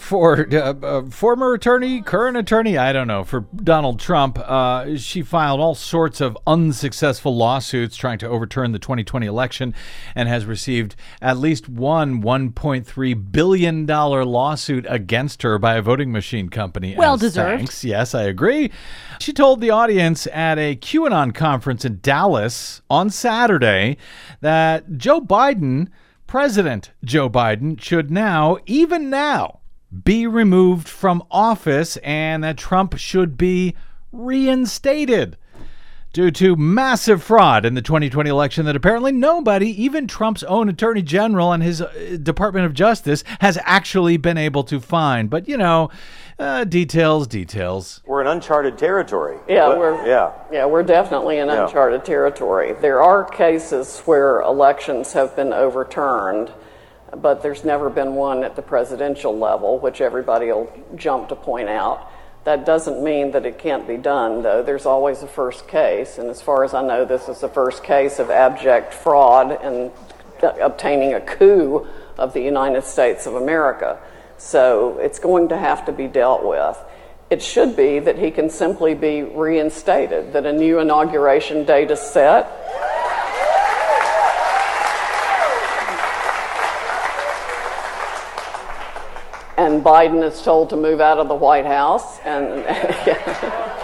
for uh, uh, former attorney, current attorney, I don't know, for Donald Trump. Uh, she filed all sorts of unsuccessful lawsuits trying to overturn the 2020 election and has received at least one $1.3 billion lawsuit against her by a voting machine company. Well as deserved. thanks. Yes, I agree. She told the audience at a QAnon conference in Dallas on Saturday that Joe Biden, President Joe Biden, should now, even now, be removed from office and that Trump should be reinstated due to massive fraud in the 2020 election that apparently nobody, even Trump's own attorney general and his uh, Department of Justice, has actually been able to find. But, you know, uh, details, details. We're in uncharted territory. Yeah, But- we're yeah. yeah we're definitely in Yeah. uncharted territory. There are cases where elections have been overturned, but there's never been one at the presidential level, which everybody will jump to point out. That doesn't mean that it can't be done, though. There's always a first case, and as far as I know, this is the first case of abject fraud and obtaining a coup of the United States of America. So it's going to have to be dealt with. It should be that he can simply be reinstated, that a new inauguration date is set. And Biden is told to move out of the White House and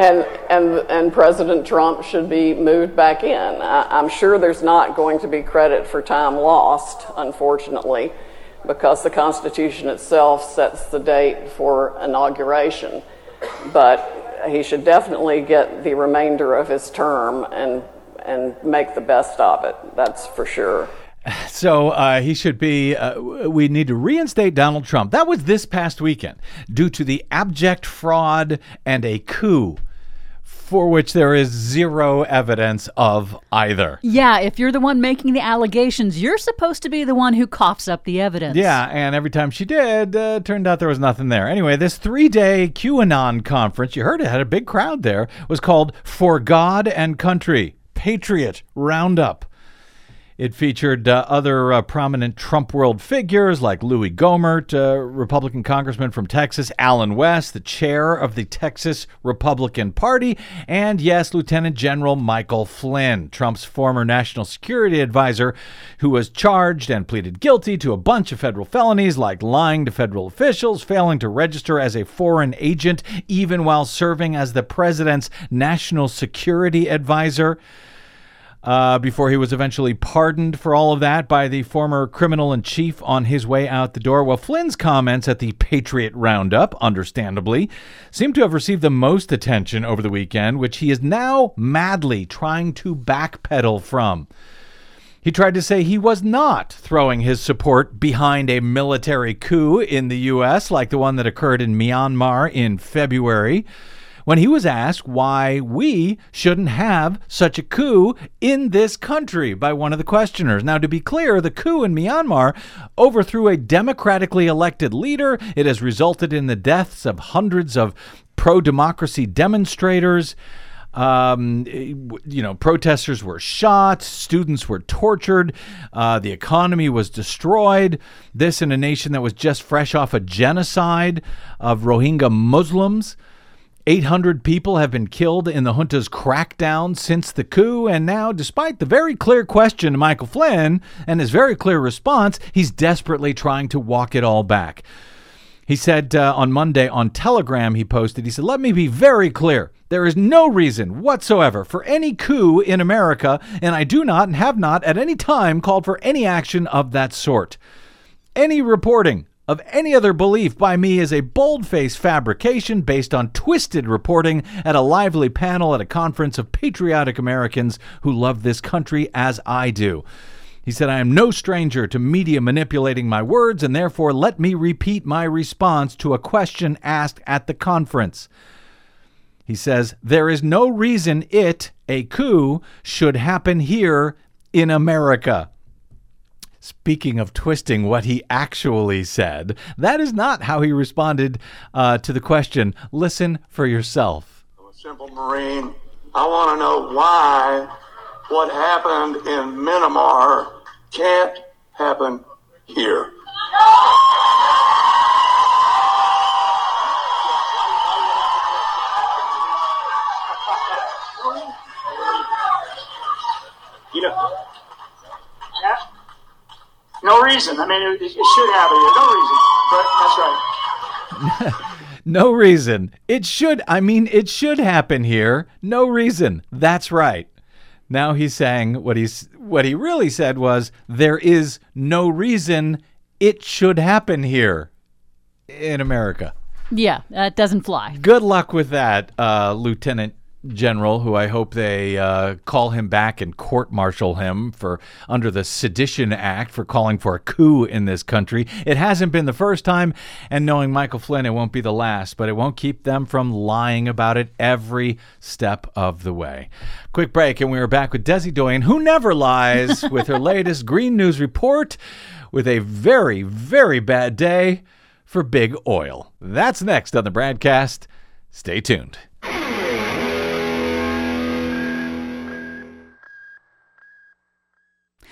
and, and, and President Trump should be moved back in. I, I'm sure there's not going to be credit for time lost, unfortunately, because the Constitution itself sets the date for inauguration. But he should definitely get the remainder of his term and, and make the best of it, that's for sure. So uh, he should be. Uh, we need to reinstate Donald Trump. That was this past weekend due to the abject fraud and a coup for which there is zero evidence of either. Yeah, if you're the one making the allegations, you're supposed to be the one who coughs up the evidence. Yeah, and every time she did, uh, turned out there was nothing there. Anyway, this three day QAnon conference, you heard it had a big crowd there, was called For God and Country Patriot Roundup. It featured uh, other uh, prominent Trump world figures like Louie Gohmert, uh, Republican congressman from Texas, Allen West, the chair of the Texas Republican Party, and yes, Lieutenant General Michael Flynn, Trump's former national security advisor, who was charged and pleaded guilty to a bunch of federal felonies like lying to federal officials, failing to register as a foreign agent, even while serving as the president's national security advisor uh, before he was eventually pardoned for all of that by the former criminal in chief on his way out the door. Well, Flynn's comments at the Patriot Roundup, understandably, seem to have received the most attention over the weekend, which he is now madly trying to backpedal from. He tried to say he was not throwing his support behind a military coup in the U.S., like the one that occurred in Myanmar in February when he was asked why we shouldn't have such a coup in this country by one of the questioners. Now, to be clear, the coup in Myanmar overthrew a democratically elected leader. It has resulted in the deaths of hundreds of pro democracy demonstrators. Um, you know, protesters were shot, students were tortured, uh, the economy was destroyed. This in a nation that was just fresh off a genocide of Rohingya Muslims. 800 people have been killed in the junta's crackdown since the coup, and now, despite the very clear question to Michael Flynn and his very clear response, he's desperately trying to walk it all back. He said uh, on Monday on Telegram, he posted, he said, Let me be very clear. There is no reason whatsoever for any coup in America, and I do not and have not at any time called for any action of that sort. Any reporting of any other belief by me is a bold faced fabrication based on twisted reporting at a lively panel at a conference of patriotic Americans who love this country as I do. He said, I am no stranger to media manipulating my words, and therefore let me repeat my response to a question asked at the conference. He says, There is no reason it, a coup, should happen here in America. Speaking of twisting what he actually said, that is not how he responded uh, to the question. Listen for yourself. A simple Marine. I want to know why what happened in Myanmar can't happen here. You know, yeah, no reason. I mean, it, it should happen here. No reason, but that's right. No reason. It should, I mean, it should happen here. No reason. That's right. Now he's saying what he's what he really said was there is no reason it should happen here in America. Yeah, that doesn't fly. Good luck with that, uh, Lieutenant General, who I hope they uh, call him back and court martial him for under the Sedition Act for calling for a coup in this country. It hasn't been the first time, and knowing Michael Flynn, it won't be the last, but it won't keep them from lying about it every step of the way. Quick break, and we are back with Desi Doyen, who never lies, with her latest Green News report with a very, very bad day for big oil. That's next on the BradCast. Stay tuned.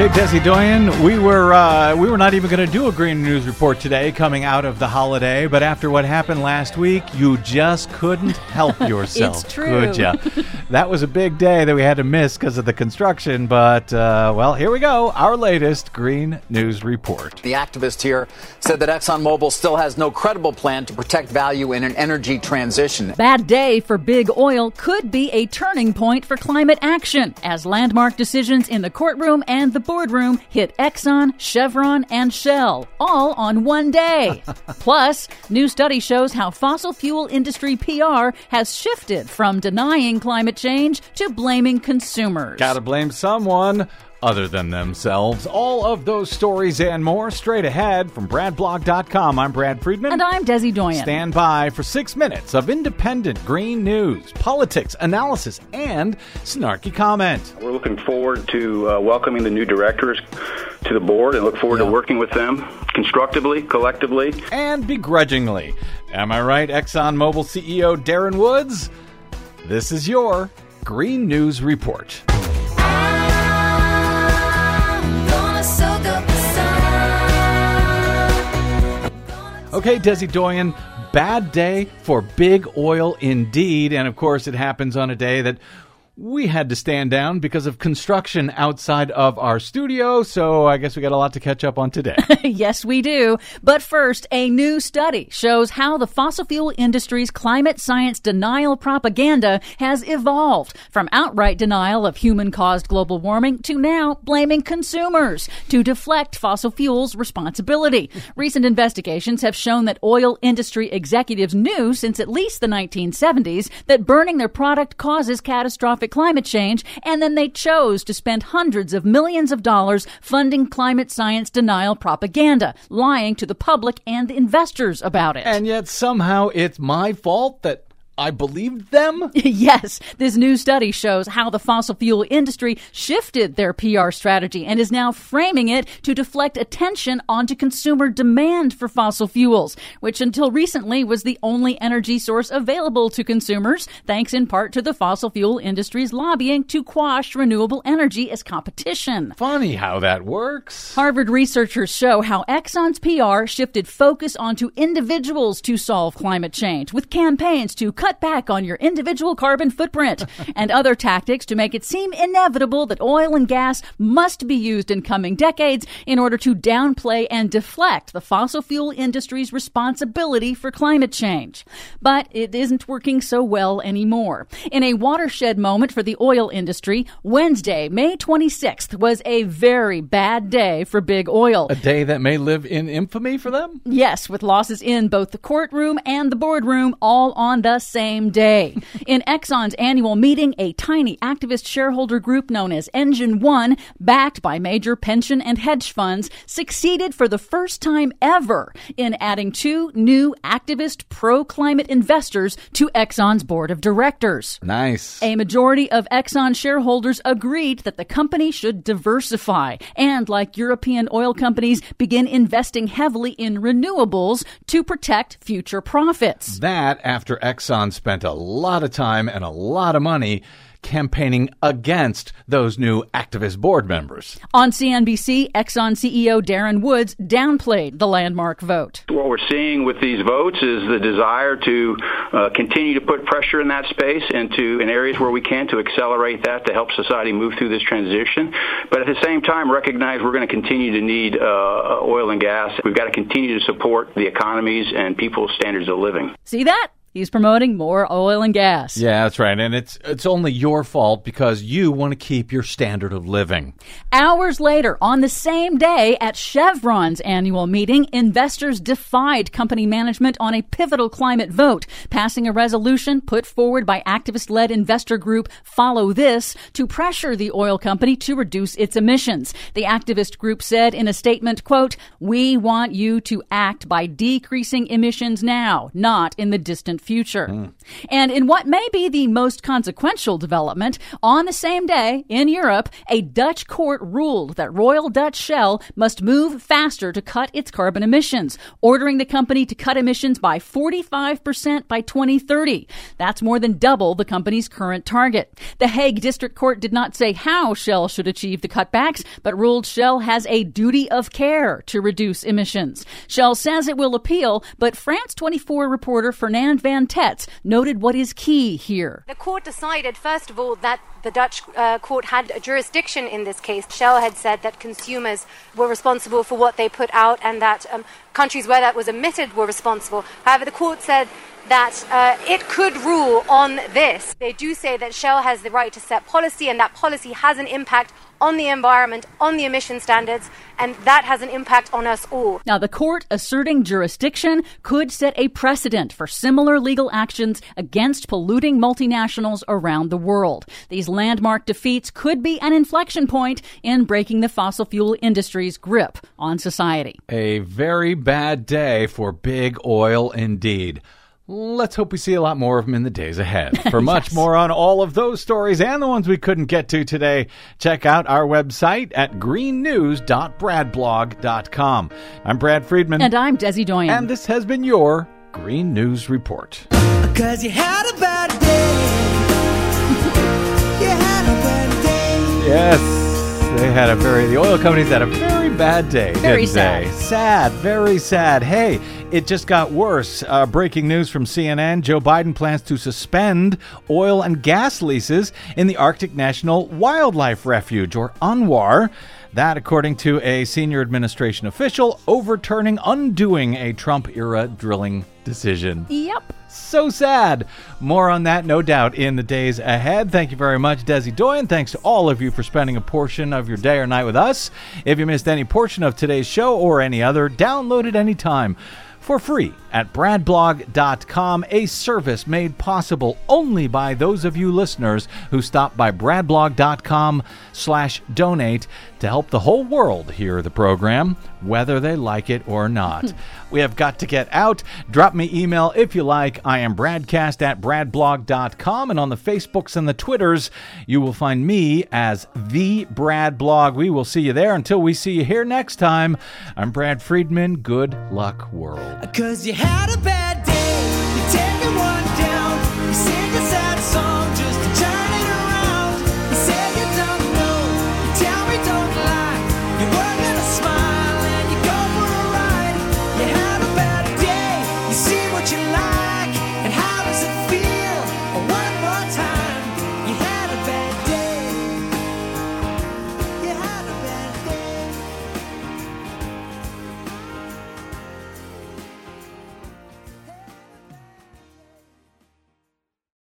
Okay, Desi Doyen, we were uh, we were not even going to do a green news report today, coming out of the holiday. But after what happened last week, you just couldn't help yourself. It's true. could ya? that was a big day that we had to miss because of the construction. But uh, well, here we go. Our latest green news report. The activist here said that ExxonMobil still has no credible plan to protect value in an energy transition. Bad day for big oil could be a turning point for climate action as landmark decisions in the courtroom and the boardroom hit Exxon, Chevron, and Shell, all on one day. Plus, new study shows how fossil fuel industry PR has shifted from denying climate change to blaming consumers. Gotta blame someone other than themselves. All of those stories and more straight ahead from BradBlog.com. I'm Brad Friedman. And I'm Desi Doyen. Stand by for six minutes of independent green news, politics, analysis, and snarky comment. We're looking forward to uh, welcoming the new directors to the board and look forward Yeah. to working with them constructively, collectively. And begrudgingly. Am I right, ExxonMobil CEO Darren Woods? This is your Green News Report. Okay, Desi Doyen, bad day for big oil indeed. And of course, it happens on a day that we had to stand down because of construction outside of our studio. So I guess we got a lot to catch up on today. yes, we do. But first, a new study shows how the fossil fuel industry's climate science denial propaganda has evolved from outright denial of human caused global warming to now blaming consumers to deflect fossil fuels responsibility. Recent investigations have shown that oil industry executives knew since at least the 1970s that burning their product causes catastrophic climate change, and then they chose to spend hundreds of millions of dollars funding climate science denial propaganda, lying to the public and investors about it. and yet somehow it's my fault that I believed them? yes, this new study shows how the fossil fuel industry shifted their PR strategy and is now framing it to deflect attention onto consumer demand for fossil fuels, which until recently was the only energy source available to consumers, thanks in part to the fossil fuel industry's lobbying to quash renewable energy as competition. Funny how that works. Harvard researchers show how Exxon's PR shifted focus onto individuals to solve climate change with campaigns to cut cut back on your individual carbon footprint, and other tactics to make it seem inevitable that oil and gas must be used in coming decades in order to downplay and deflect the fossil fuel industry's responsibility for climate change. But it isn't working so well anymore. In a watershed moment for the oil industry, Wednesday, May 26th, was a very bad day for big oil. A day that may live in infamy for them? Yes, with losses in both the courtroom and the boardroom all on the same day. in Exxon's annual meeting, a tiny activist shareholder group known as Engine One, backed by major pension and hedge funds, succeeded for the first time ever in adding two new activist pro climate investors to Exxon's board of directors. Nice. A majority of Exxon shareholders agreed that the company should diversify and, like European oil companies, begin investing heavily in renewables to protect future profits. That after Exxon spent a lot of time and a lot of money campaigning against those new activist board members. On CNBC, Exxon CEO Darren Woods downplayed the landmark vote. What we're seeing with these votes is the desire to uh, continue to put pressure in that space and to in areas where we can to accelerate that to help society move through this transition. But at the same time, recognize we're going to continue to need uh, oil and gas. We've got to continue to support the economies and people's standards of living. See that? He's promoting more oil and gas. Yeah, that's right. And it's it's only your fault because you want to keep your standard of living. Hours later, on the same day at Chevron's annual meeting, investors defied company management on a pivotal climate vote, passing a resolution put forward by activist-led investor group Follow This to pressure the oil company to reduce its emissions. The activist group said in a statement, quote, "We want you to act by decreasing emissions now, not in the distant future. Mm. And in what may be the most consequential development, on the same day in Europe, a Dutch court ruled that Royal Dutch Shell must move faster to cut its carbon emissions, ordering the company to cut emissions by 45% by 2030. That's more than double the company's current target. The Hague District Court did not say how Shell should achieve the cutbacks, but ruled Shell has a duty of care to reduce emissions. Shell says it will appeal, but France 24 reporter Fernand Van Tets noted what is key here. The court decided, first of all, that the Dutch uh, court had jurisdiction in this case. Shell had said that consumers were responsible for what they put out and that um, countries where that was emitted were responsible. However, the court said that uh, it could rule on this. They do say that Shell has the right to set policy, and that policy has an impact on the environment, on the emission standards, and that has an impact on us all. Now, the court asserting jurisdiction could set a precedent for similar legal actions against polluting multinationals around the world. These landmark defeats could be an inflection point in breaking the fossil fuel industry's grip on society. A very bad day for big oil indeed. Let's hope we see a lot more of them in the days ahead. For much Yes. more on all of those stories and the ones we couldn't get to today, check out our website at greennews.bradblog.com. I'm Brad Friedman. And I'm Desi Doyen. And this has been your Green News Report. Cause you had a bad day. you had a bad day. Yes, they had a very, the oil companies had a very bad day. Very didn't they? Sad, very sad. Hey, it just got worse. Uh, breaking news from CNN Joe Biden plans to suspend oil and gas leases in the Arctic National Wildlife Refuge, or ANWR. That, according to a senior administration official, overturning, undoing a Trump era drilling decision. Yep. So sad. More on that, no doubt, in the days ahead. Thank you very much, Desi Doyen. Thanks to all of you for spending a portion of your day or night with us. If you missed any portion of today's show or any other, download it anytime for free at bradblog.com, a service made possible only by those of you listeners who stop by bradblog.com slash donate to help the whole world hear the program, whether they like it or not. Hmm. we have got to get out. Drop me email if you like. I am bradcast at bradblog.com, and on the Facebooks and the Twitters, you will find me as the Brad Blog. We will see you there. Until we see you here next time, I'm Brad Friedman. Good luck, world. Cause you had a bad day.